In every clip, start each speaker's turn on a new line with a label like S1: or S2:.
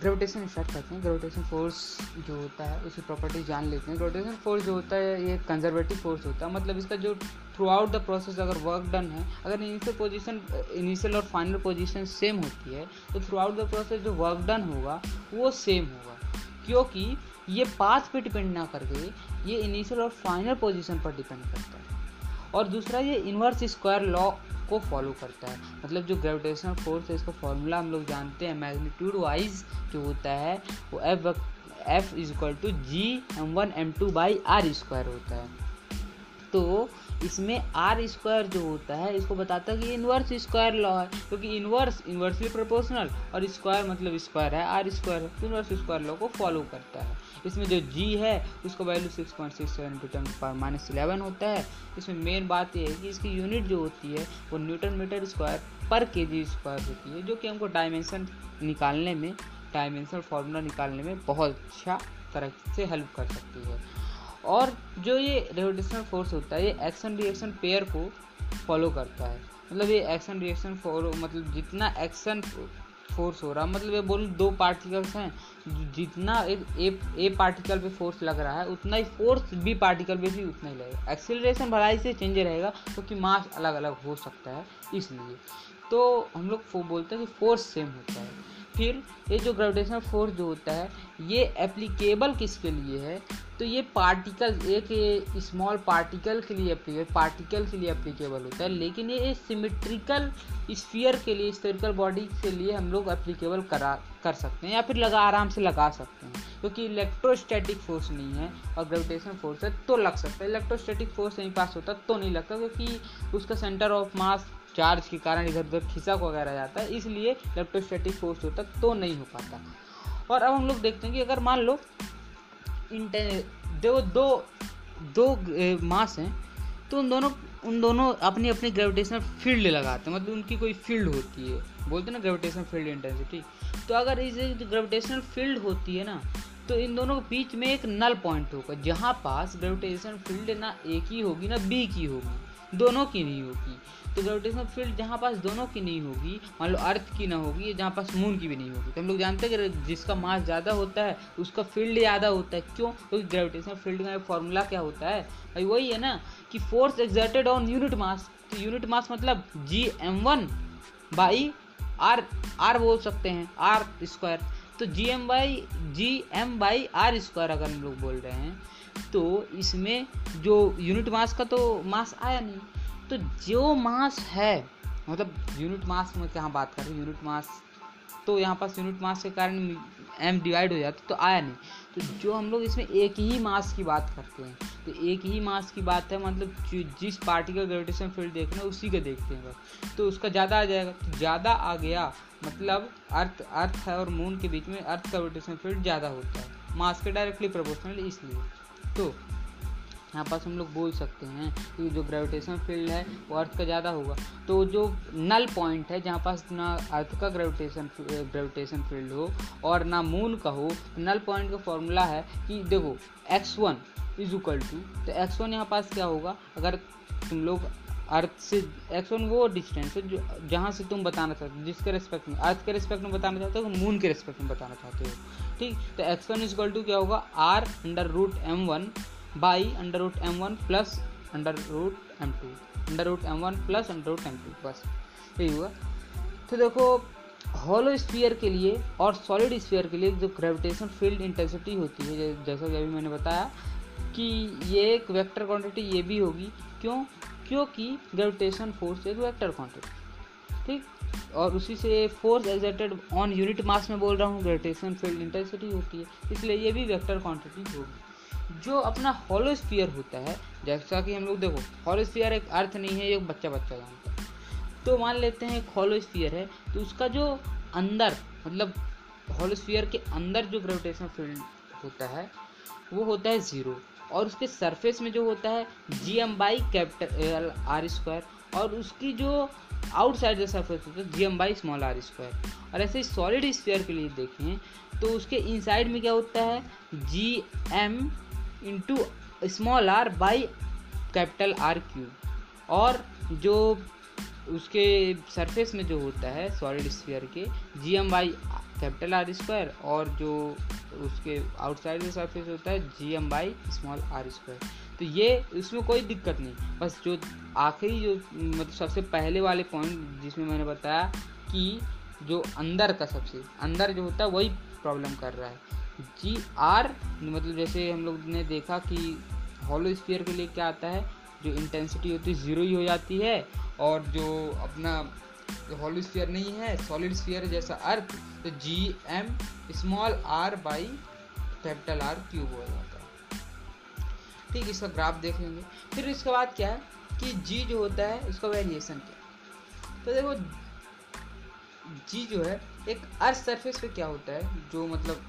S1: Gravitation effect करते हैं। Gravitation force जो होता है उसकी प्रॉपर्टी जान लेते हैं। ग्रेविटेशन फोर्स जो होता है, ये कंजर्वेटिव फोर्स होता है। मतलब इसका जो थ्रू आउट द प्रोसेस अगर वर्क डन है, अगर इनिशियल पोजीशन इनिशियल और फाइनल पोजीशन सेम होती है तो थ्रू आउट द प्रोसेस जो वर्क डन होगा, वो सेम होगा। क्योंकि ये पाथ पे डिपेंड ना करके, ये इनिशियल और फाइनल पोजीशन पर डिपेंड करता है। और दूसरा, ये इन्वर्स स्क्वायर लॉ को फॉलो करता है। मतलब जो ग्रेविटेशनल फोर्स है, इसका फॉर्मूला हम लोग जानते हैं मैग्नीट्यूड वाइज जो होता है, वो F F is equal to G M one M two by R square होता है। तो इसमें आर स्क्वायर जो होता है, इसको बताता है कि इनवर्स स्क्वायर लॉ है, क्योंकि इन्वर्स इनवर्सली प्रोपोर्शनल और स्क्वायर मतलब स्क्वायर है आर स्क्वायर है इन्वर्स स्क्वायर लॉ को फॉलो करता है। इसमें जो जी है, उसका value six point six seven ten पर माइनस इलेवन होता है। इसमें मेन बात यह है कि इसकी यूनिट जो होती है, वो न्यूटन मीटर स्क्वायर पर के जी स्क्वायर होती है, जो कि हमको डायमेंशन निकालने में डायमेंशन फार्मूला निकालने में बहुत अच्छा तरह से हेल्प कर सकती है। और जो ये रेवोल्यूशनल फोर्स होता है, ये एक्शन रिएक्शन पेयर को फॉलो करता है। मतलब ये एक्शन रिएक्शन फॉलो मतलब जितना एक्शन फोर्स हो रहा मतलब ये बोल दो पार्टिकल्स हैं, जितना एक ए ए पार्टिकल पे फोर्स लग रहा है, उतना ही फोर्स बी पार्टिकल पे भी उतना ही लगेगा। एक्सिलरेशन भलाई से चेंज रहेगा, क्योंकि तो मास अलग अलग हो सकता है, इसलिए। तो हम लोग बोलते हैं कि फोर्स सेम होता है। फिर ये जो ग्रेविटेशनल फोर्स जो होता है, ये एप्लीकेबल किसके लिए है? तो ये पार्टिकल एक स्मॉल पार्टिकल के लिए एप्लीकेबल पार्टिकल के लिए एप्लीकेबल होता है, लेकिन ये सिमेट्रिकल स्फीयर के लिए स्पेरिकल बॉडी के लिए हम लोग एप्लीकेबल करा, कर सकते हैं, या फिर लगा, आराम से लगा सकते हैं, क्योंकि इलेक्ट्रोस्टैटिक फोर्स नहीं है और ग्रेविटेशन फोर्स है तो लग सकता है इलेक्ट्रोस्टैटिक फोर्स नहीं पास होता तो नहीं लगता, क्योंकि उसका सेंटर ऑफ़ मास चार्ज के कारण इधर उधर खिसक वगैरह जाता है, इसलिए इलेक्ट्रोस्टैटिक फोर्स होता तो नहीं हो पाता। और अब हम लोग देखते हैं कि अगर मान लो दो दो दो मास हैं तो उन दोनों उन दोनों अपनी अपनी ग्रेविटेशनल फ़ील्ड लगाते हैं मतलब उनकी कोई फ़ील्ड होती है। बोलते हैं ना ग्रेविटेशनल फ़ील्ड इंटेंसिटी तो अगर इस ग्रेविटेशनल फ़ील्ड होती है ना तो इन दोनों के बीच में एक नल पॉइंट होगा, जहाँ पास ग्रेविटेशन फ़ील्ड ना ए की होगी, ना बी की होगी, दोनों की नहीं होगी। तो ग्रेविटेशनल फ़ील्ड जहाँ पास दोनों की नहीं होगी, मान लो अर्थ की ना होगी जहाँ पास मून की भी नहीं होगी। तो हम लोग जानते हैं कि जिसका मास ज़्यादा होता है, उसका फ़ील्ड ज़्यादा होता है, क्यों? क्योंकि तो ग्रेविटेशनल फ़ील्ड का फॉर्मूला क्या होता है? भाई वही है ना कि force exerted on unit mass तो यूनिट मास मतलब G M one by R R बोल सकते हैं आर स्क्वायर तो G M by G M by R square अगर हम लोग बोल रहे हैं तो इसमें जो यूनिट मास का तो मास आया नहीं। तो जो मास है मतलब यूनिट मास में क्या बात कर रहे हैं यूनिट मास तो यहाँ पास यूनिट मास के कारण एम डिवाइड हो जाता तो आया नहीं। तो जो हम लोग इसमें एक ही मास की बात करते हैं तो एक ही मास की बात है मतलब जिस पार्टी का ग्रेविटेशन फ़ील्ड देख रहे हैं, उसी का देखते हैं बस। तो उसका ज़्यादा आ जाएगा तो ज़्यादा आ गया मतलब अर्थ अर्थ है और मून के बीच में अर्थ का ग्रेविटेशन फ़ील्ड ज़्यादा होता है मास के डायरेक्टली प्रोपोर्शनल इसलिए। तो यहाँ पास हम लोग बोल सकते हैं कि जो ग्रेविटेशन फ़ील्ड है, वो अर्थ का ज़्यादा होगा। तो जो नल पॉइंट है, जहाँ पास ना अर्थ का ग्रेविटेशन ग्रेविटेशन फ़ील्ड हो और ना मून का हो नल पॉइंट का फॉर्मूला है कि देखो X one is equal to तो एक्स वन यहाँ पास क्या होगा? अगर तुम लोग अर्थ से एक्स वन वो डिस्टेंस है, जो, जहाँ से तुम बताना चाहते हो, जिसके रिस्पेक्ट में अर्थ के रिस्पेक्ट में बताना चाहते हो मून के रिस्पेक्ट में बताना चाहते हो। ठीक? तो X one is equal to क्या होगा? R under root M one by under root M one plus under root M two under root M one plus under root M two बस। यही हुआ। तो देखो हॉलो स्फीयर के लिए और सॉलिड स्फीयर के लिए जो ग्रेविटेशन फ़ील्ड इंटेंसिटी होती है जैसा कि अभी मैंने बताया कि ये एक वेक्टर क्वांटिटी ये भी होगी। क्यों? क्योंकि ग्रेविटेशन फोर्स एक वेक्टर क्वांटिटी ठीक? और उसी से force exerted on unit mass में बोल रहा हूँ ग्रेविटेशन फ़ील्ड इंटेंसिटी होती है। इसलिए ये भी वेक्टर क्वांटिटी होगी। जो अपना हॉलोस्फियर होता है, जैसा कि हम लोग देखो हॉलोस्फियर एक अर्थ नहीं है, एक बच्चा बच्चा जानता है तो मान लेते हैं एक हॉलोस्फियर है तो उसका जो अंदर मतलब हॉलोस्फियर के अंदर जो ग्रेविटेशनल फ़ील्ड होता है, वो होता है ज़ीरो और उसके सरफेस में जो होता है G M by capital R square और उसकी जो आउटसाइड जो सरफेस होता है G M by small R square और ऐसे ही सॉलिड स्फीयर के लिए देखें तो उसके इनसाइड में क्या होता है G M into small R by capital R cube और जो उसके सरफेस में जो होता है सॉलिड स्फीयर के G M by capital R square और जो उसके आउटसाइड का सरफेस होता है G M by small R square तो ये इसमें कोई दिक्कत नहीं। बस जो आखिरी जो मतलब सबसे पहले वाले पॉइंट जिसमें मैंने बताया कि जो अंदर का सबसे, अंदर जो होता है वही प्रॉब्लम कर रहा है। जी आर मतलब जैसे हम लोग ने देखा कि हॉलो स्फीयर के लिए क्या आता है? जो इंटेंसिटी होती है ज़ीरो ही हो जाती है और जो अपना हॉलो स्फीयर नहीं है सॉलिड स्फीयर जैसा अर्थ तो G M small R by capital R cube हो जाता है। ठीक, इसका ग्राफ देख लेंगे। फिर इसके बाद क्या है कि जी जो होता है, उसका वेरिएशन क्या तो देखो जी जो है, एक अर्थ सरफेस पे क्या होता है? जो मतलब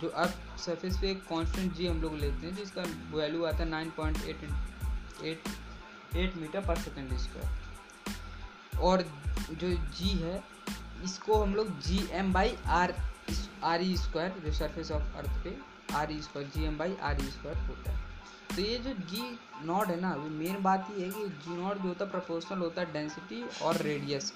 S1: जो अर्थ सरफेस पे एक कांस्टेंट जी हम लोग लेते हैं, जिसका वैल्यू आता है nine point eight eight eight metre पर सेकेंड स्क्वायर और जो जी है, इसको हम लोग G M by R R E square जो सरफेस ऑफ़ अर्थ पे R E square G M by R E square होता है। तो ये जो जी नॉट है ना वो मेन बात ये है कि जी नॉट जो होता है प्रोपोर्शनल होता है डेंसिटी और रेडियस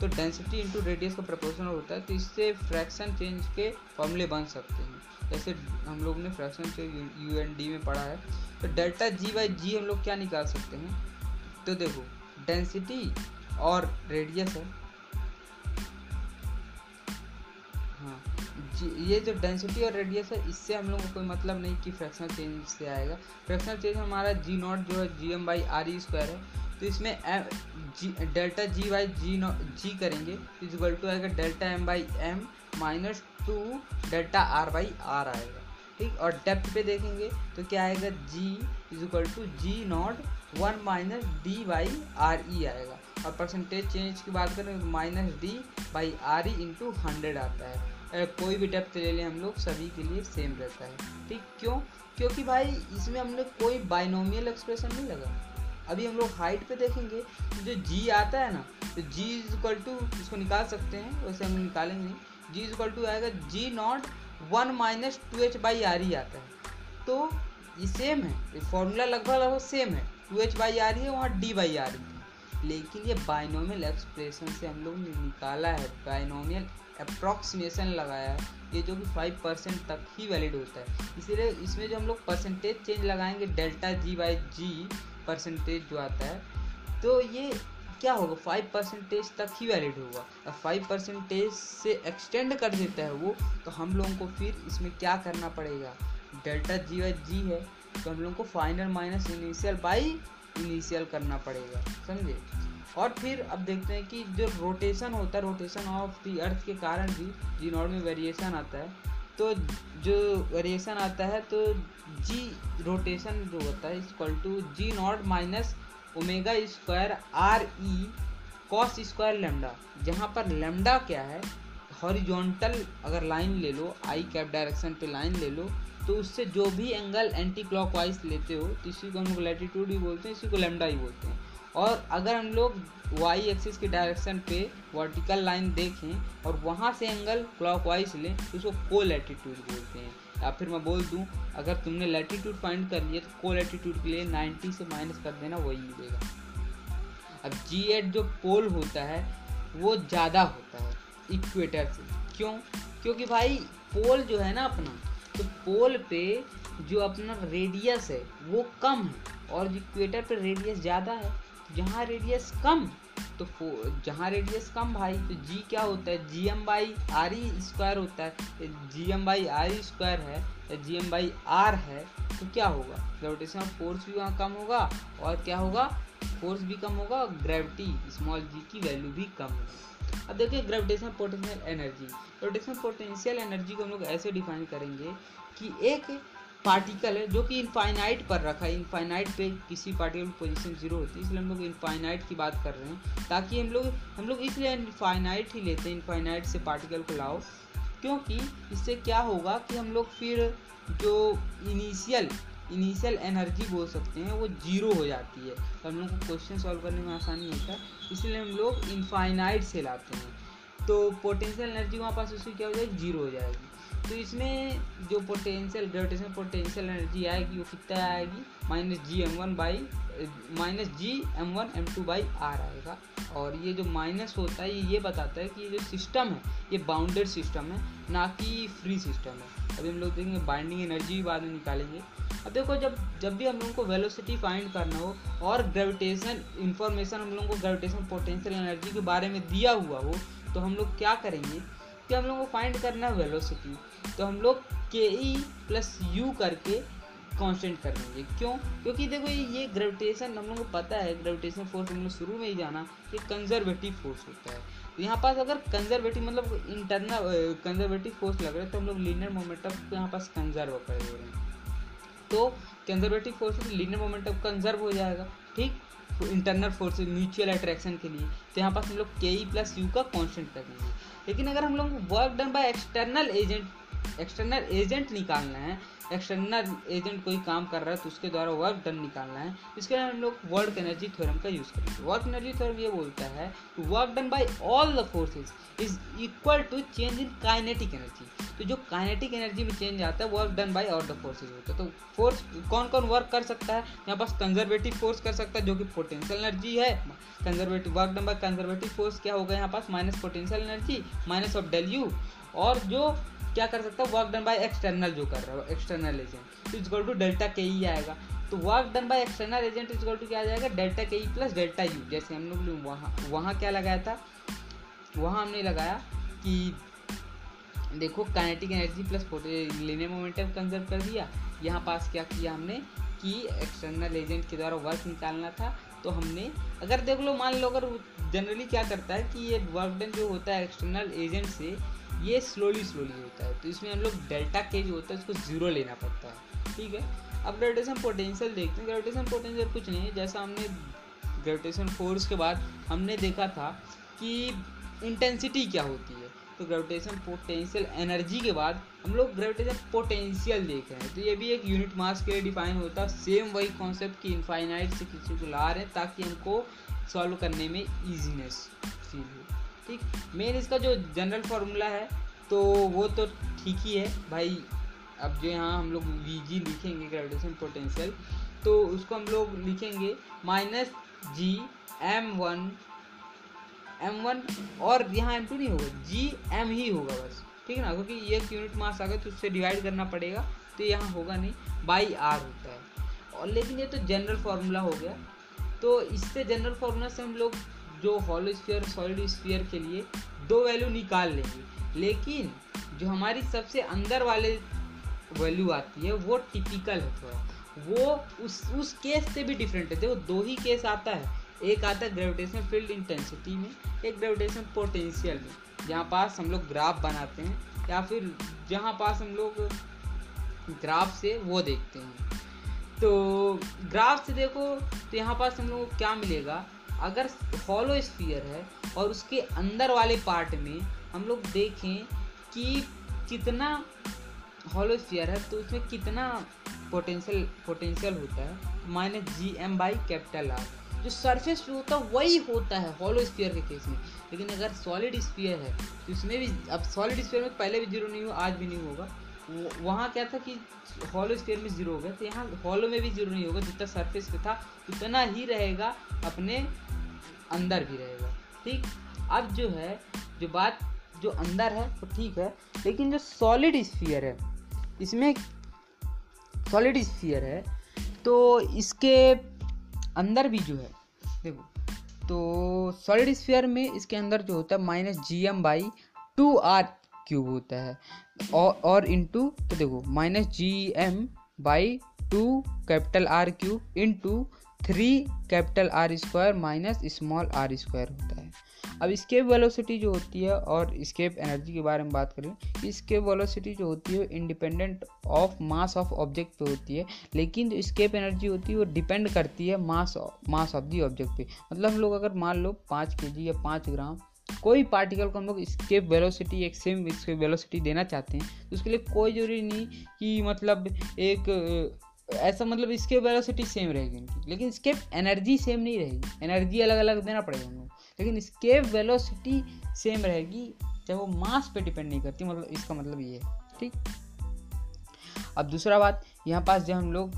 S1: तो डेंसिटी इंटू रेडियस का प्रोपोर्शनल होता है तो इससे फ्रैक्शन चेंज के फॉर्मूले बन सकते हैं। जैसे हम लोग ने fraction change U N D में पढ़ा है। तो डेल्टा जी बाई जी हम लोग क्या निकाल सकते हैं? तो देखो डेंसिटी और रेडियस है। ये जो डेंसिटी और रेडियस है, इससे हम लोग को कोई मतलब नहीं कि फ्रैक्शनल चेंज से आएगा। फ्रैक्शनल चेंज हमारा जी नॉट जो है G M by R E square है। तो इसमें M G delta G by G naught G करेंगे, इज़ इक्वल टू आएगा delta M by M minus two delta R by R आएगा। ठीक? और डेप्थ पे देखेंगे तो क्या आएगा? G is equal to G naught one minus D by R E आएगा। और परसेंटेज चेंज की बात करें तो minus D by R E into hundred आता है। कोई भी डेप्थ ले लें हम लोग, सभी के लिए सेम रहता है। ठीक? क्यों? क्योंकि भाई, इसमें हमने कोई बाइनोमियल एक्सप्रेशन नहीं लगा। अभी हम लोग हाइट पे देखेंगे तो जो जी आता है ना तो जी इज़ इक्वल टू इसको निकाल सकते हैं, वैसे हम निकालेंगे। नहीं जी इज़ इक्वल टू आएगा G naught one minus two H by R ही आता है। तो ये सेम है। ये फॉर्मूला लगभग लगभग सेम है। टू एच बाई आर ही है, वहाँ डी बाई आर ही लेकिन ये बाइनोमियल एक्सप्रेशन से हम लोग ने निकाला है बाइनोमियल अप्रॉक्सीमेशन लगाया, ये जो कि फाइव परसेंट तक ही वैलिड होता है। इसीलिए इसमें जो हम लोग परसेंटेज चेंज लगाएँगे delta G by G percentage जो आता है तो ये क्या होगा? फाइव परसेंटेज तक ही वैलिड होगा। और फाइव परसेंटेज से एक्सटेंड कर देता है वो तो हम लोगों को फिर इसमें क्या करना पड़ेगा? डेल्टा जी बाई जी है तो हम लोगों को final minus initial by initial करना पड़ेगा। समझे? और फिर अब देखते हैं कि जो रोटेशन होता है रोटेशन ऑफ़ दी अर्थ के कारण भी जी नॉट में वेरिएशन आता है। तो जो वेरिएशन आता है तो जी रोटेशन जो होता है equal to G naught minus omega square R E cos square lambda जहाँ पर लेमडा क्या है? हॉरिजॉन्टल अगर लाइन ले लो आई कैप डायरेक्शन पे लाइन ले लो तो उससे जो भी एंगल एंटी क्लॉकवाइज लेते हो तो इसी को हम लोग लेटीट्यूड भी बोलते हैं, इसी को लेमडा ही बोलते हैं। और अगर हम लोग वाई एक्सिस की डायरेक्शन पे वर्टिकल लाइन देखें और वहाँ से एंगल क्लॉकवाइज लें तो उसको को लेटीट्यूड बोलते हैं। या फिर मैं बोल दूँ, अगर तुमने लेटीट्यूड फाइंड कर लिया तो को लेटीट्यूड के लिए 90 से माइनस कर देना, वही मिलेगा। अब जी एट जो पोल होता है, वो ज़्यादा होता है इक्वेटर से। क्यों? क्योंकि भाई पोल जो है ना अपना तो पोल पे जो अपना रेडियस है, वो कम है, और इक्वेटर पे रेडियस ज़्यादा है। जहाँ रेडियस कम तो जहाँ रेडियस कम भाई तो जी क्या होता है? G M by R E square होता है। G M by R E square है, या जी एम बाई आर है तो क्या होगा? ग्रेविटेशनल फोर्स भी वहाँ कम होगा, और क्या होगा? फोर्स भी कम होगा, और ग्रेविटी स्मॉल जी की वैल्यू भी कम होगी। अब देखिए gravitation potential energy gravitation potential energy को हम लोग ऐसे डिफाइन करेंगे कि एक पार्टिकल है, जो कि इनफाइनाइट पर रखा है। इनफाइनाइट पे किसी पार्टिकल की पोजीशन ज़ीरो होती है, इसलिए हम लोग इनफाइनाइट की बात कर रहे हैं। ताकि हम लोग हम लोग इसलिए इनफाइनाइट ही लेते हैं इनफाइनाइट से पार्टिकल को लाओ। क्योंकि इससे क्या होगा कि हम लोग फिर जो इनिशियल इनिशियल एनर्जी बोल सकते हैं, वो ज़ीरो हो जाती है। तो हम लोग को क्वेश्चन सॉल्व करने में आसानी होता है, इसलिए हम लोग इनफाइनाइट से लाते हैं। तो पोटेंशियल एनर्जी वहाँ पास उसकी क्या हो जाएगी? ज़ीरो हो जाएगी। तो इसमें जो पोटेंशियल ग्रेविटेशन पोटेंशियल एनर्जी आएगी, वो कितना आएगी? Minus G M one by minus G M one M two by R आएगा। और ये जो माइनस होता है, ये बताता है कि ये जो सिस्टम है, ये बाउंडेड सिस्टम है, ना कि फ्री सिस्टम है। अभी हम लोग देखेंगे बाइंडिंग एनर्जी भी बाद में निकालेंगे। अब देखो, जब जब भी हम लोगों को वेलोसिटी फाइंड करना हो, और ग्रेविटेशन इंफॉर्मेशन हम लोगों को ग्रेविटेशन पोटेंशियल एनर्जी के बारे में दिया हुआ हो तो हम लोग क्या करेंगे? कि हम लोग को फाइंड करना है वेलोसिटी तो हम लोग के ई प्लस यू करके कांस्टेंट कर लेंगे। क्यों? क्योंकि देखो ये ये ग्रेविटेशन हम लोग को पता है ग्रेविटेशन फोर्स हम लोग शुरू में ही जाना ये कंजर्वेटिव फोर्स होता है। तो यहाँ पास अगर कंजर्वेटिव मतलब इंटरनल कंजर्वेटिव फोर्स लग रहा है तो हम लोग लीनियर मोमेंटम को यहाँ पास कंजर्व कर दे रहे हैं। तो conservative force linear momentum conserve हो जाएगा, ठीक? इंटरनल फोर्स म्यूचुअल अट्रैक्शन के लिए। तो यहाँ पास हम लोग के ई प्लस यू का कॉन्स्टेंट करेंगे लेकिन अगर हम लोग work done by external agent external agent निकालना है एक्सटर्नल एजेंट कोई काम कर रहा है तो उसके द्वारा वर्क डन निकालना है। इसके लिए हम लोग वर्क एनर्जी थ्योरम का यूज़ करेंगे। वर्क एनर्जी थ्योरम ये बोलता है work done by all the forces is equal to change in kinetic energy तो जो काइनेटिक एनर्जी में चेंज आता है work done by all the forces होता है। तो फोर्स कौन कौन वर्क कर सकता है? यहाँ पास कंजर्वेटिव फोर्स कर सकता है, जो कि पोटेंशियल एनर्जी है। Conservative work done by conservative force क्या होगा यहाँ पास? Minus potential energy minus of del U और जो क्या कर सकता है वर्क डन बाय एक्सटर्नल जो कर रहा है external agent is equal to delta K E आएगा. तो work done by external agent is equal to क्या आ जाएगा? Delta K E plus delta U जैसे हम लोग वहाँ वहाँ क्या लगाया था? वहाँ हमने लगाया कि देखो kinetic energy plus linear momentum conserve कर दिया. यहाँ पास क्या किया हमने? कि एक्सटर्नल एजेंट के द्वारा वर्क निकालना था. तो हमने, अगर देख लो, मान लो, अगर जनरली क्या करता है कि ये वर्क डन जो होता है एक्सटर्नल एजेंट से ये स्लोली स्लोली होता है। तो इसमें हम लोग डेल्टा के जो होता है, उसको ज़ीरो लेना पड़ता है। ठीक है? अब ग्रेविटेशन पोटेंशियल देखते हैं। ग्रेविटेशन पोटेंशियल कुछ नहीं है। जैसा हमने ग्रेविटेशन फोर्स के बाद हमने देखा था कि इंटेंसिटी क्या होती है। तो ग्रेविटेशन पोटेंशियल एनर्जी के बाद हम लोग ग्रेविटेशन पोटेंशियल देख रहे हैं। तो ये भी एक यूनिट मास के लिए डिफाइन होता है। सेम वही कॉन्सेप्ट की इनफाइनाइट से किसी को ला रहे हैं ताकि हमको सॉल्व करने में ईजीनेस फील हो। ठीक। मेन इसका जो जनरल फार्मूला है तो वो तो ठीक ही है। भाई, अब जो यहाँ हम लोग वी जी लिखेंगे ग्रेविटेशन पोटेंशियल तो उसको हम लोग लिखेंगे minus G M one M one और यहाँ एम टू नहीं होगा जी एम ही होगा बस। ठीक है ना? क्योंकि एक यूनिट मास आ गया तो उससे डिवाइड करना पड़ेगा तो यहाँ होगा नहीं बाई आर होता है। और लेकिन ये तो जनरल फार्मूला हो गया। तो इससे जनरल फार्मूला से हम लोग जो हॉलो स्फीयर सॉलिड स्फीयर के लिए दो वैल्यू निकाल लेंगे। लेकिन जो हमारी सबसे अंदर वाले वैल्यू आती है, वो टिपिकल है थोड़ा। वो उस उस केस से भी डिफरेंट है। देखो दो ही केस आता है। एक आता है ग्रेविटेशन फ़ील्ड इंटेंसिटी में, एक ग्रेविटेशन पोटेंशियल में। जहाँ पास हम लोग ग्राफ बनाते हैं, या फिर जहाँ पास हम लोग ग्राफ से वो देखते हैं। तो ग्राफ से देखो तो यहाँ पास हम लोग क्या मिलेगा? अगर हॉलो स्फीयर है और उसके अंदर वाले पार्ट में हम लोग देखें कि कितना हॉलो स्फीयर है तो उसमें कितना पोटेंशियल पोटेंशियल होता है। Minus G M by capital R जो सरफेस पे होता है, वही होता है हॉलो स्फीयर के केस में। लेकिन अगर सॉलिड स्फीयर है तो उसमें भी, अब सॉलिड स्फीयर में पहले भी ज़ीरो नहीं हुआ, आज भी नहीं होगा। वहाँ क्या था कि हॉलो स्फीयर में ज़ीरो हो गया तो यहाँ हॉलो में भी ज़ीरो नहीं होगा, जितना सरफेस पे था, उतना ही रहेगा, अपने अंदर भी रहेगा। ठीक? अब जो है, जो बात, जो अंदर है, वो ठीक है, लेकिन जो सॉलिड स्फीयर है, इसमें सॉलिड स्फीयर है तो इसके अंदर भी जो है, देखो तो सॉलिड स्फीयर में इसके अंदर जो होता है minus G M by two R cube होता है। और, और इंटू तो देखो minus G M by two capital R cube into three capital R square minus small R square होता है। अब स्केप वेलोसिटी जो होती है और स्केप एनर्जी के बारे में बात करें स्केप वेलोसिटी जो होती है independent of mass of object पे होती है लेकिन जो स्केप एनर्जी होती है वो डिपेंड करती है मास मास ऑफ़ दी ऑब्जेक्ट पे। मतलब हम लोग अगर मान लो पाँच के या पाँच ग्राम कोई पार्टिकल को हम लोग स्केप वेलोसिटी एक सेम स्केप वेलोसिटी देना चाहते हैं तो उसके लिए कोई ज़रूरी नहीं कि मतलब एक ऐसा मतलब इसके वेलोसिटी सेम रहेगी इनकी लेकिन स्केप एनर्जी सेम नहीं रहेगी। एनर्जी अलग अलग देना पड़ेगा लोग लेकिन स्केप वेलोसिटी सेम रहेगी चाहे वो मास पे डिपेंड नहीं करती मतलब इसका मतलब ये है, ठीक? अब दूसरा बात, यहाँ पास जो हम लोग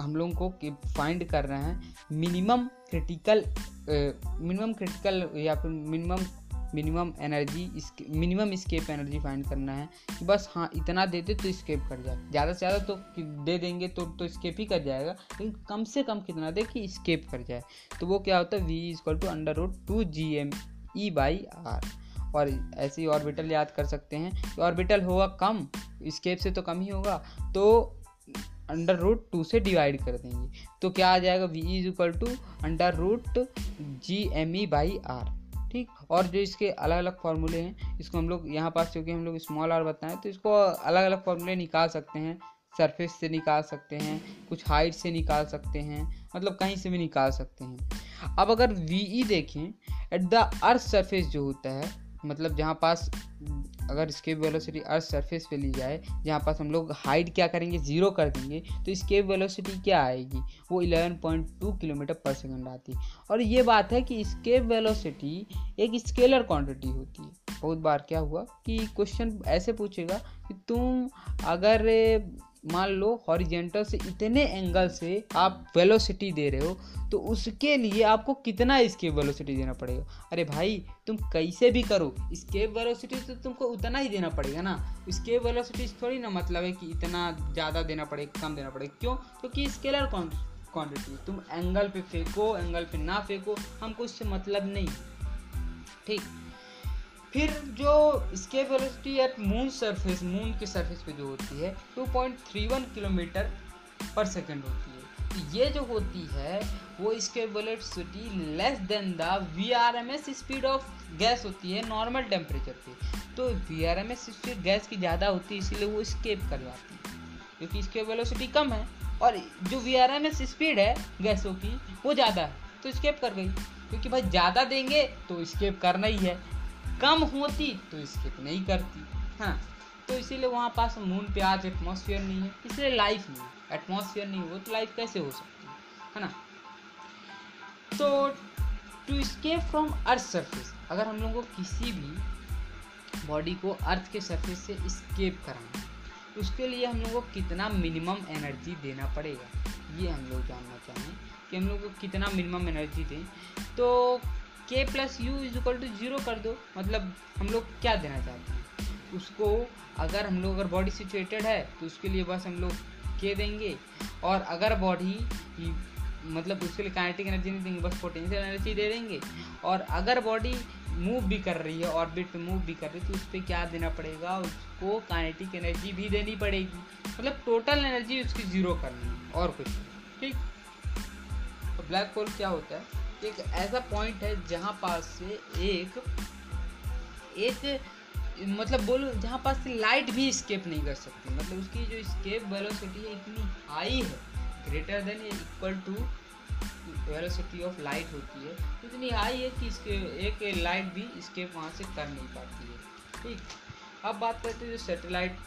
S1: हम लोगों को फाइंड कर रहे हैं मिनिमम क्रिटिकल मिनिमम क्रिटिकल या फिर minimum minimum energy minimum escape energy find करना है कि बस हाँ इतना दे दे तो स्केप कर जाए ज़्यादा से ज़्यादा तो दे देंगे तो तो स्केप ही कर जाएगा, लेकिन कम से कम कितना दे कि स्केप कर जाए। तो वो क्या होता है? V is equal to under root two G M E by R और ऐसे ही ऑर्बिटल याद कर सकते हैं कि ऑर्बिटल होगा कम स्केप से तो कम ही होगा। तो अंडर रूट टू से डिवाइड कर देंगे। तो क्या आ जाएगा? V is equal to under root G M E by R ठीक? और जो इसके अलग अलग फार्मूले हैं, इसको हम लोग यहाँ पास, क्योंकि हम लोग स्मॉल आर बताएँ तो इसको अलग अलग फार्मूले निकाल सकते हैं। सरफेस से निकाल सकते हैं, कुछ हाइट से निकाल सकते हैं मतलब कहीं से भी निकाल सकते हैं। अब अगर वी ई e देखें एट द अर्थ सरफेस जो होता है मतलब जहाँ पास, अगर स्केप वेलोसिटी अर्थ सरफेस पे ली जाए, जहाँ पास हम लोग हाइट क्या करेंगे? ज़ीरो कर देंगे। तो स्केप वेलोसिटी क्या आएगी? वो 11.2 किलोमीटर पर सेकंड आती है। और ये बात है कि स्केप वेलोसिटी एक स्केलर क्वांटिटी होती है। बहुत बार क्या हुआ कि क्वेश्चन ऐसे पूछेगा कि तुम अगर मान लो हॉरिजेंटल से इतने एंगल से आप वेलोसिटी दे रहे हो तो उसके लिए आपको कितना स्केप वेलोसिटी देना पड़ेगा? अरे भाई, तुम कैसे भी करो स्केप वेलोसिटी तो तुमको उतना ही देना पड़ेगा ना। स्केप वेलोसिटी थोड़ी ना मतलब है कि इतना ज़्यादा देना पड़ेगा, कम देना पड़ेगा। क्यों? क्योंकि तो स्केलर कौन क्वान्टिटी तुम एंगल पे फेंको एंगल पे ना फेंको, हमको इससे मतलब नहीं। ठीक? फिर जो escape velocity at moon surface moon के सरफेस पे जो होती है 2.31 किलोमीटर पर सेकंड होती है। तो ये जो होती है, वो escape velocity less than the V R M S speed of gas होती है नॉर्मल टेम्परेचर पे। तो V R M S speed gas की ज़्यादा होती है, इसीलिए वो स्केप कर जाती है। क्योंकि स्केप वेलोसिटी कम है और जो V R M S speed है गैसों की, वो ज़्यादा है। तो स्केप कर गई। क्योंकि भाई ज़्यादा देंगे तो स्केप करना ही है। कम होती तो स्किप नहीं करती। हाँ तो इसीलिए वहाँ पास मून पे आज एटमोसफियर नहीं है, इसलिए लाइफ नहीं एटमोसफियर नहीं हो तो लाइफ कैसे हो सकती है है ना? तो to escape from earth surface अगर हम लोगों को किसी भी बॉडी को अर्थ के सरफेस से स्केप कराना तो उसके लिए हम लोगों को कितना मिनिमम एनर्जी देना पड़ेगा? ये हम लोग जानना चाहें कि हम लोग को कितना मिनिमम एनर्जी दें। तो K plus U is equal to zero कर दो। मतलब हम लोग क्या देना चाहते हैं? उसको अगर हम लोग, अगर बॉडी सिचुएटेड है तो उसके लिए बस हम लोग के देंगे। और अगर बॉडी मतलब उसके लिए काइनेटिक एनर्जी नहीं देंगे, बस पोटेंशियल एनर्जी दे देंगे। और अगर बॉडी मूव भी कर रही है ऑर्बिट पे मूव भी कर रही है तो उस पर क्या देना पड़ेगा? उसको काइनेटिक एनर्जी भी देनी पड़ेगी। मतलब टोटल एनर्जी उसकी ज़ीरो करनी है, और कुछ ठीक? तो ब्लैक होल क्या होता है? एक ऐसा पॉइंट है जहाँ पास से एक एक मतलब बोलो, जहाँ पास से लाइट भी स्केप नहीं कर सकती। मतलब उसकी जो स्केप वेलोसिटी है इतनी हाई है greater than equal to velocity of light होती है, इतनी हाई है कि इसके, एक लाइट भी स्केप वहाँ से कर नहीं पाती है। ठीक? अब बात करते हैं जो सेटेलाइट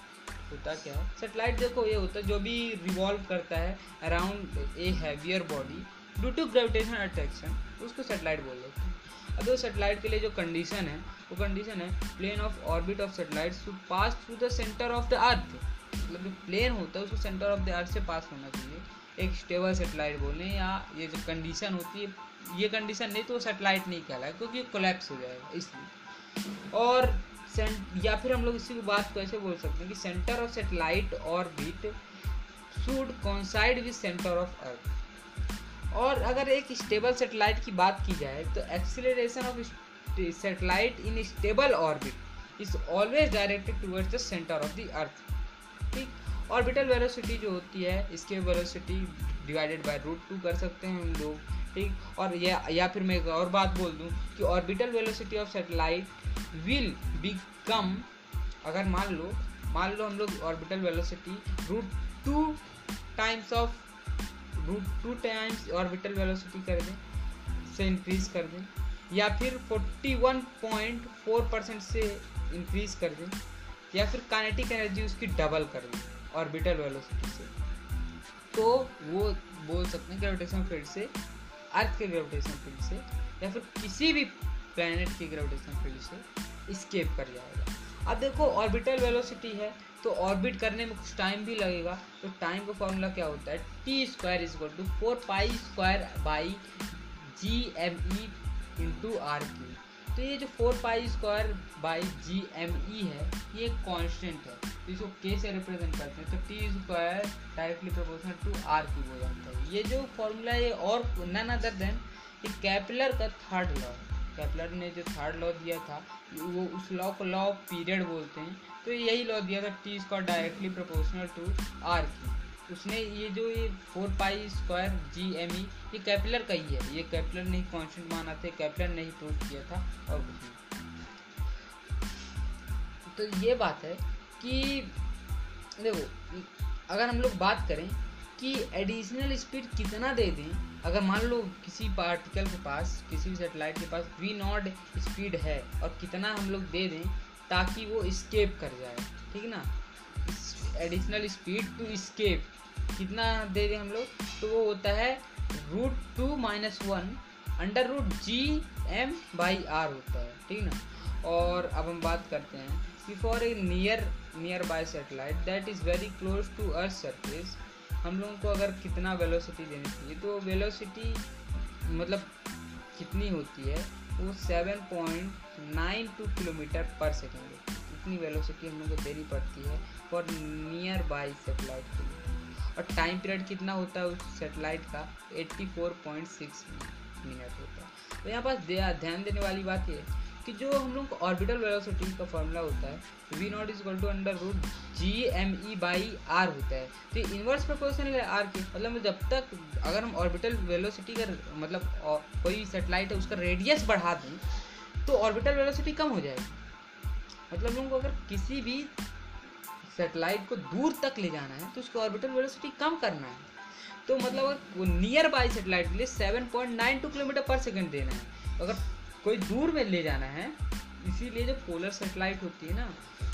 S1: होता क्या है। सेटेलाइट देखो, ये होता है जो भी रिवॉल्व करता है around a heavier body due to gravitation attraction उसको सेटेलाइट बोल देते हैं। अब सेटेलाइट के लिए जो कंडीशन है, वो कंडीशन है plane of orbit of satellite to pass through the centre of the earth मतलब जो प्लेन होता है, उसको सेंटर ऑफ़ द अर्थ से पास होना चाहिए। एक स्टेबल सेटेलाइट बोले या ये जो कंडीशन होती है, ये कंडीशन नहीं तो वो सेटेलाइट नहीं कहलाए क्योंकि कोलेप्स हो जाएगा, इसलिए। और या फिर हम लोग इसी को बात को ऐसे बोल सकते हैं कि centre of satellite orbit should coincide with centre of earth और अगर एक स्टेबल सेटेलाइट की बात की जाए तो acceleration of satellite in stable orbit is always directed towards the centre of the earth ठीक? ऑर्बिटल वेलोसिटी जो होती है, इसके velocity divided by root two कर सकते हैं हम लोग। ठीक? और या या फिर मैं एक और बात बोल दूँ कि orbital velocity of satellite will become अगर मान लो मान लो हम लोग orbital velocity root two times of root two times orbital velocity कर दें, से इंक्रीज कर दें, या फिर 41.4 परसेंट से इंक्रीज कर दें, या फिर काइनेटिक एनर्जी उसकी डबल कर दें ऑर्बिटल वेलोसिटी से। तो वो बोल सकते हैं ग्रेविटेशन फ़ील्ड से अर्थ के ग्रेविटेशन फ़ील्ड से, या फिर किसी भी प्लैनेट के ग्रेविटेशन फ़ील्ड से स्केप कर जाएगा। अब देखो ऑर्बिटल वेलोसिटी है तो ऑर्बिट करने में कुछ टाइम भी लगेगा। तो टाइम का फॉर्मूला क्या होता है? T square is equal to four pi square by G M E into R cube तो ये जो four pi square by G M E है, ये एक कॉन्स्टेंट है। तो इसको के से रिप्रेजेंट करते हैं? तो T square directly proportional to R cube हो जाता है। ये जो फॉर्मूला है, ये और नन अदर देन ये कैपलर का थर्ड लॉ कैपलर ने जो थर्ड लॉ दिया था, वो उस लॉ को लॉ ऑफ़ पीरियड बोलते हैं। तो यही लॉ दिया था T square directly proportional to R cube उसने ये जो ये four pi square G M E, ये कैपलर का ही है। ये कैपलर ने ही कॉन्स्टेंट माना था, कैपलर ने ही प्रूव किया था और कुछ नहीं। तो ये बात है कि देखो, अगर हम लोग बात करें कि एडिशनल स्पीड कितना दे दें? अगर मान लो किसी पार्टिकल के पास, किसी भी सेटेलाइट के पास वी नॉट स्पीड है और कितना हम लोग दे दें ताकि वो स्केप कर जाए, ठीक ना? एडिशनल स्पीड टू स्केप कितना दे दें हम लोग? तो वो होता है root two minus one under root G M by R होता है, ठीक ना? और अब हम बात करते हैं कि for a near nearby satellite that is very close to earth surface हम लोगों को अगर कितना वेलोसिटी देनी चाहिए तो वेलोसिटी मतलब कितनी होती है, वो seven point nine two kilometre per second इतनी वेलोसिटी हम लोग को देनी पड़ती है फॉर नियर बाई सेटेलाइट के लिए। और टाइम पीरियड कितना होता है उस सेटेलाइट का? 84.6 मिनट होता है। तो यहाँ पास ध्यान देने वाली बात ये कि जो हम लोग ऑर्बिटल वेलोसिटी का फॉर्मूला होता है V naught is two under root G M E by R होता है। तो इन्वर्स प्रोपोर्शनल है आर के। मतलब जब तक अगर हम ऑर्बिटल वेलोसिटी का मतलब कोई सेटेलाइट है, उसका रेडियस बढ़ा दें तो ऑर्बिटल वेलोसिटी कम हो जाएगी। मतलब लोगों को अगर किसी भी सेटेलाइट को दूर तक ले जाना है तो उसकी ऑर्बिटल वेलोसिटी कम करना है। तो मतलब वो नियर बाई सेटेलाइट के लिए seven point nine two kilometre per second देना है, अगर कोई दूर में ले जाना है। इसीलिए जो पोलर सेटेलाइट होती है ना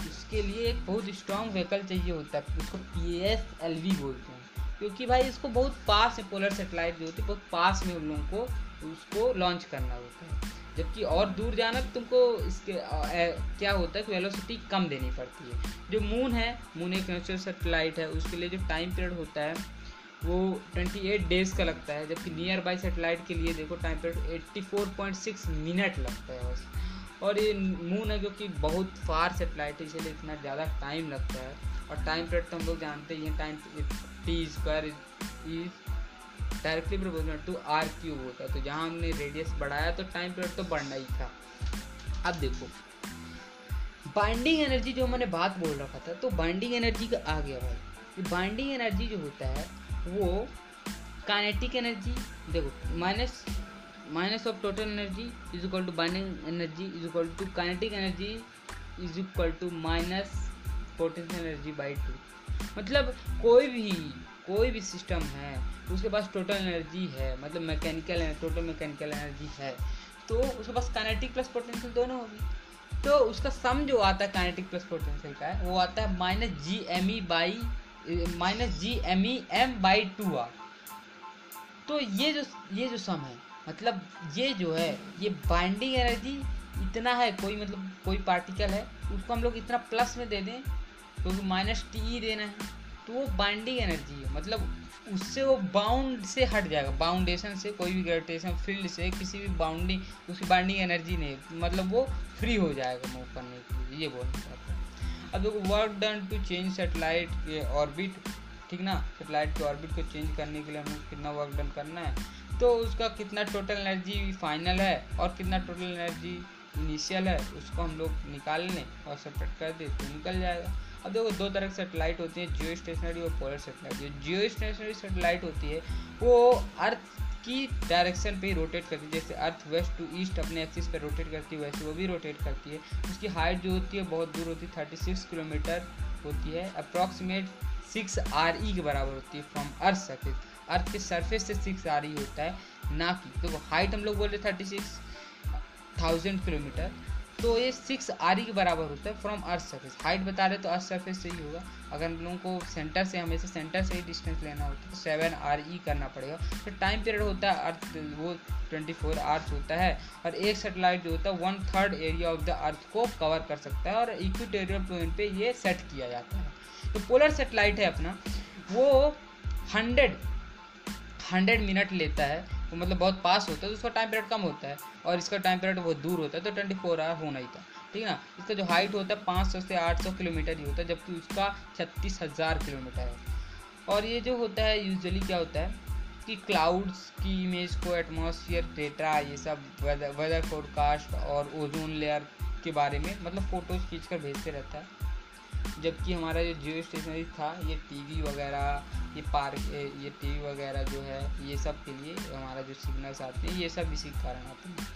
S1: उसके लिए एक बहुत स्ट्रॉन्ग व्हीकल चाहिए होता है। उसको पी एस एल वी बोलते हैं। क्योंकि भाई इसको बहुत पास में पोलर सेटेलाइट जो होती है बहुत पास में उन लोगों को उसको लॉन्च करना होता है। जबकि और दूर जाना तो तुमको इसके आ, क्या होता है कि वेलोसिटी कम देनी पड़ती है। जो मून है मून एक नेचुरल सेटेलाइट है उसके लिए जो टाइम पीरियड होता है वो 28 डेज़ का लगता है, जबकि नियर बाई सेटेलाइट के लिए देखो टाइम पीरियड 84.6 मिनट लगता है बस। और ये मून है क्योंकि बहुत फार सेटेलाइट है, इसलिए इतना ज़्यादा टाइम लगता है। और टाइम पीरियड तो हम लोग जानते ही हैं time T square is directly proportional to R cube होता है। तो जहाँ हमने रेडियस बढ़ाया तो टाइम पीरियड तो बढ़ना ही था। अब देखो बाइंडिंग एनर्जी जो मैंने बात बोल रखा था तो बाइंडिंग एनर्जी का आ गया भाई ये बाइंडिंग एनर्जी जो होता है वो काइनेटिक एनर्जी देखो minus minus of total energy is equal to binding energy is equal to kinetic energy is equal to minus potential energy by two मतलब कोई भी कोई भी सिस्टम है, उसके पास टोटल एनर्जी है मतलब मैकेनिकल टोटल मैकेनिकल एनर्जी है तो उसके पास काइनेटिक प्लस पोटेंशियल दोनों होगी। तो उसका सम जो आता है काइनेटिक प्लस पोटेंशियल का है, वो आता है minus G M E by minus G M E M by two R. तो ये जो ये जो सम है मतलब ये जो है, ये बाइंडिंग एनर्जी इतना है, कोई मतलब कोई पार्टिकल है, उसको हम लोग इतना प्लस में दे दें, क्योंकि तो माइनस टी ई देना है तो वो बाइंडिंग एनर्जी है। मतलब उससे वो बाउंड से हट जाएगा बाउंडेशन से, कोई भी ग्रेविटेशन फ़ील्ड से, किसी भी बाउंडिंग उसकी बाइंडिंग एनर्जी नहीं मतलब वो फ्री हो जाएगा मूव करने के लिए, ये बोलना चाहते हैं। अब देखो work done to change satellite के ऑर्बिट ठीक ना? सेटेलाइट के ऑर्बिट को चेंज करने के लिए हमें कितना वर्क डन करना है? तो उसका कितना टोटल एनर्जी फाइनल है और कितना टोटल एनर्जी इनिशियल है, उसको हम लोग निकाल लें और सेपरेट कर दें तो निकल जाएगा। अब देखो, दो तरह की सेटेलाइट होती है जियो स्टेशनरी और पोलर सेटेलाइट जो जियो स्टेशनरी सेटेलाइट होती है, वो अर्थ की डायरेक्शन पे ही रोटेट करती है, जैसे अर्थ वेस्ट टू ईस्ट अपने एक्सिस पर रोटेट करती है, वैसे वो भी रोटेट करती है। उसकी हाइट जो होती है, बहुत दूर होती है थर्टी सिक्स किलोमीटर होती है। अप्रॉक्सीमेट सिक्स आर ई के बराबर होती है फ्रॉम अर्थ सर्फेस अर्थ के सर्फेस से सिक्स आर ई होता है, ना कि। तो हाइट हम लोग बोल रहे थर्टी सिक्स थाउज़ेंड किलोमीटर तो ये सिक्स आर के बराबर होता है फ्रॉम अर्थ सर्फेस हाइट बता रहे तो अर्थ सर्फेस से ही होगा। अगर हम लोगों को सेंटर से, हमेशा सेंटर से ही डिस्टेंस लेना होता है तो सेवन आर ई करना पड़ेगा। तो टाइम पीरियड होता है अर्थ वो ट्वेंटी फोर आवर्स होता है। और एक सेटेलाइट जो होता है one third area of the earth को कवर कर सकता है और इक्विटेरियल प्लेन पे ये सेट किया जाता है। तो पोलर सेटेलाइट है अपना, वो हंड्रेड हंड्रेड मिनट लेता है। वो मतलब बहुत पास होता है तो उसका टाइम पीरियड कम होता है, और इसका टाइम पीरियड बहुत दूर होता है तो ट्वेंटी फोर आवर होना ही था, ठीक है ना? इसका जो हाइट होता है पाँच सौ से आठ सौ किलोमीटर ही होता है, जबकि उसका छत्तीस हज़ार किलोमीटर है। और ये जो होता है यूजली क्या होता है कि क्लाउड्स की इमेज को एटमॉस्फेयर डेटा ये सब वेदर फोरकास्ट और ओजोन लेयर के बारे में मतलब फ़ोटोज़ खींच कर भेजते रहता है। जबकि हमारा जो जियो स्टेशनरी था, ये टीवी वगैरह, ये पार्क ये टीवी वगैरह जो है, ये सब के लिए हमारा जो सिग्नल्स आते हैं ये सब इसी कारण आते हैं।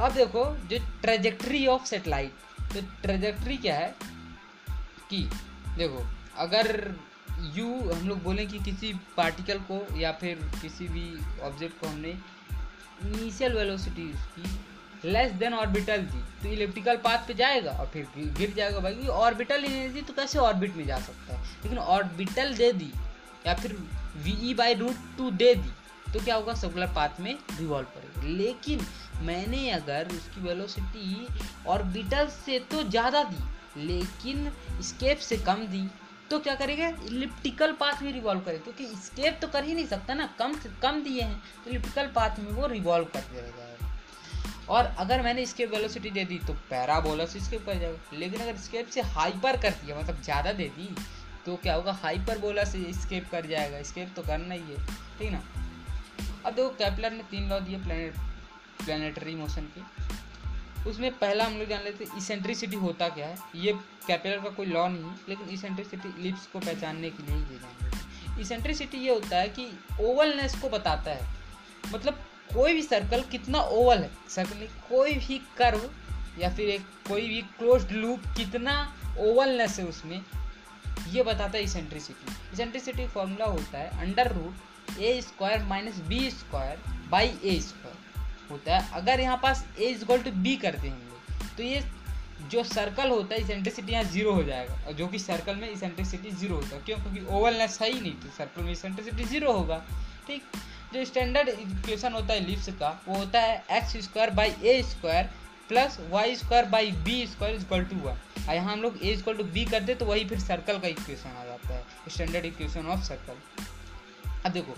S1: अब देखो, जो ट्रेजेक्ट्री ऑफ़ सेटेलाइट तो ट्रेजेक्ट्री क्या है? कि देखो, अगर यू, हम लोग बोलें कि किसी पार्टिकल को या फिर किसी भी ऑब्जेक्ट को हमने इनिशियल वेलोसिटी उसकी लेस देन ऑर्बिटल दी तो इलेक्ट्रिकल पाथ पे जाएगा और फिर गिर जाएगा भाई। ऑर्बिटल एनर्जी तो कैसे ऑर्बिट में जा सकता है? लेकिन ऑर्बिटल दे दी, या फिर V E by root two दे दी तो क्या होगा? सर्कुलर पाथ में रिवॉल्व करेगा। लेकिन मैंने अगर उसकी वेलोसिटी ऑर्बिटल से तो ज़्यादा दी, लेकिन स्केप से कम दी तो क्या करेगा? इलिप्टिकल पाथ में रिवॉल्व करेगा। क्योंकि स्केप तो कर ही नहीं सकता ना। कम से कम दिए हैं तो इलिप्टिकल पाथ में वो रिवॉल्व रह जाएगा और अगर मैंने स्केप वेलोसिटी दे दी तो पैराबोला से स्केप कर जाएगा। लेकिन अगर स्केप से हाइपर कर दिया मतलब ज़्यादा दे दी तो क्या होगा? हाइपर बोला से स्केप कर जाएगा। स्केप तो करना ही है, ठीक ना? अब देखो कैपलर ने तीन लॉ दिए प्लानट प्लानटरी मोशन के। उसमें पहला हम लोग जान लेते हैं इसेंट्रिसिटी होता क्या है? ये कैपिलर का कोई लॉ नहीं है, लेकिन इसेंट्रिसिटी लिप्स को पहचानने के लिए ये जान लेते इसेंट्रिसिटी ये होता है कि ओवलनेस को बताता है। मतलब कोई भी सर्कल कितना ओवल है सर्कल कोई भी कर्व या फिर एक कोई भी क्लोज लूप कितना ओवलनेस है उसमें, ये बताता है इसेंट्रिसिटी इसेंट्रिसिटी फॉर्मूला होता है under root A square minus B square by A square होता है, अगर यहाँ पास ए इजक्वल टू बी करते हैं तो ये जो सर्कल होता है इसेंट्रिसिटी यहाँ ज़ीरो हो जाएगा। और जो कि सर्कल में इसेंट्रिसिटी ज़ीरो होता है, क्यों? क्योंकि ओवलनेस है ही नहीं तो सर्कल में इसेंट्रिसिटी ज़ीरो होगा। ठीक? जो स्टैंडर्ड इक्वेशन होता है लिप्स का, वो होता है X square by A square plus Y square by B square equal to one और यहाँ हम लोग ए इजक्वल टू बी करते तो वही फिर सर्कल का इक्वेशन आ जाता है स्टैंडर्ड इक्वेशन ऑफ़ सर्कल अब देखो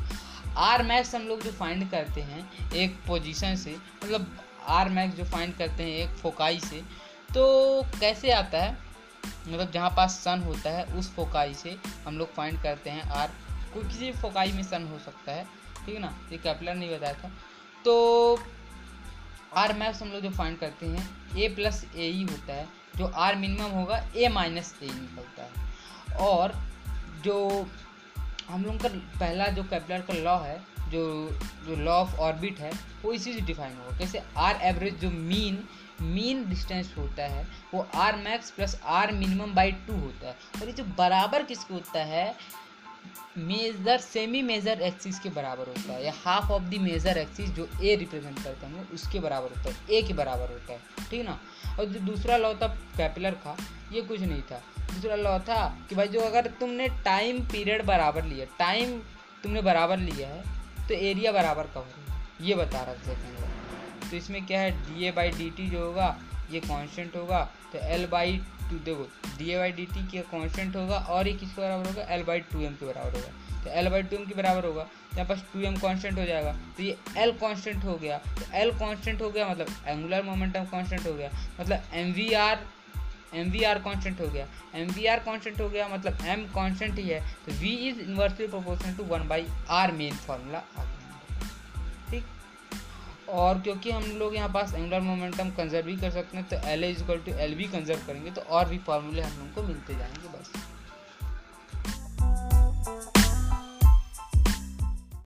S1: आर मैक्स हम लोग जो फाइंड करते हैं एक पोजीशन से मतलब आर मैक्स जो फाइंड करते हैं एक फोकाई से तो कैसे आता है? मतलब जहाँ पास सन होता है, उस फोकाई से हम लोग फाइंड करते हैं आर कोई किसी भी फोकाई में सन हो सकता है ठीक है ना? ये कैपलर नहीं बताया था। तो आर मैक्स हम लोग जो फाइंड करते हैं ए प्लस ए ही होता है। जो आर मिनिमम होगा ए माइनस ए निकलता है। और जो हम लोग का पहला जो कैपलर का लॉ है, जो जो लॉ ऑफ़ ऑर्बिट है, वो इसी से डिफाइन होगा। कैसे? आर एवरेज जो मीन मीन डिस्टेंस होता है, वो R max plus R minimum by two होता है। और ये जो बराबर किसको होता है? मेजर सेमी मेजर एक्सिस के बराबर होता है, या half of the major axis जो ए रिप्रेजेंट करते हैं उसके बराबर होता है ए के बराबर होता है, ठीक ना? और जो दूसरा लॉ था कैपिलर का, ये कुछ नहीं था। दूसरा लॉ था कि भाई जो अगर तुमने टाइम पीरियड बराबर लिया टाइम तुमने बराबर लिया है तो एरिया बराबर कवर ये बता रहा था तो इसमें क्या है? D A by D T जो होगा ये कांस्टेंट होगा तो एल बाई टू देखो D A by D T का कांस्टेंट होगा और ये किसके बराबर होगा? एल बाई टू एम के बराबर होगा। तो एल बाई टू एम के बराबर होगा यहाँ पास टू एम कॉन्स्टेंट हो जाएगा। तो ये एल कॉन्स्टेंट हो गया तो एल कॉन्स्टेंट हो गया मतलब एंगुलर मोमेंटम कॉन्स्टेंट हो गया मतलब M V R M V R constant हो गया। एम वी आर कॉन्स्टेंट हो गया मतलब एम कॉन्स्टेंट ही है तो V is inversely proportional to one by R main formula आ गया। और क्योंकि हम लोग यहाँ पास एंगुलर मोमेंटम कंजर्व भी कर सकते हैं तो L is equal to L भी कंजर्व करेंगे तो और भी फॉर्मूले हम लोग को मिलते जाएँगे बस।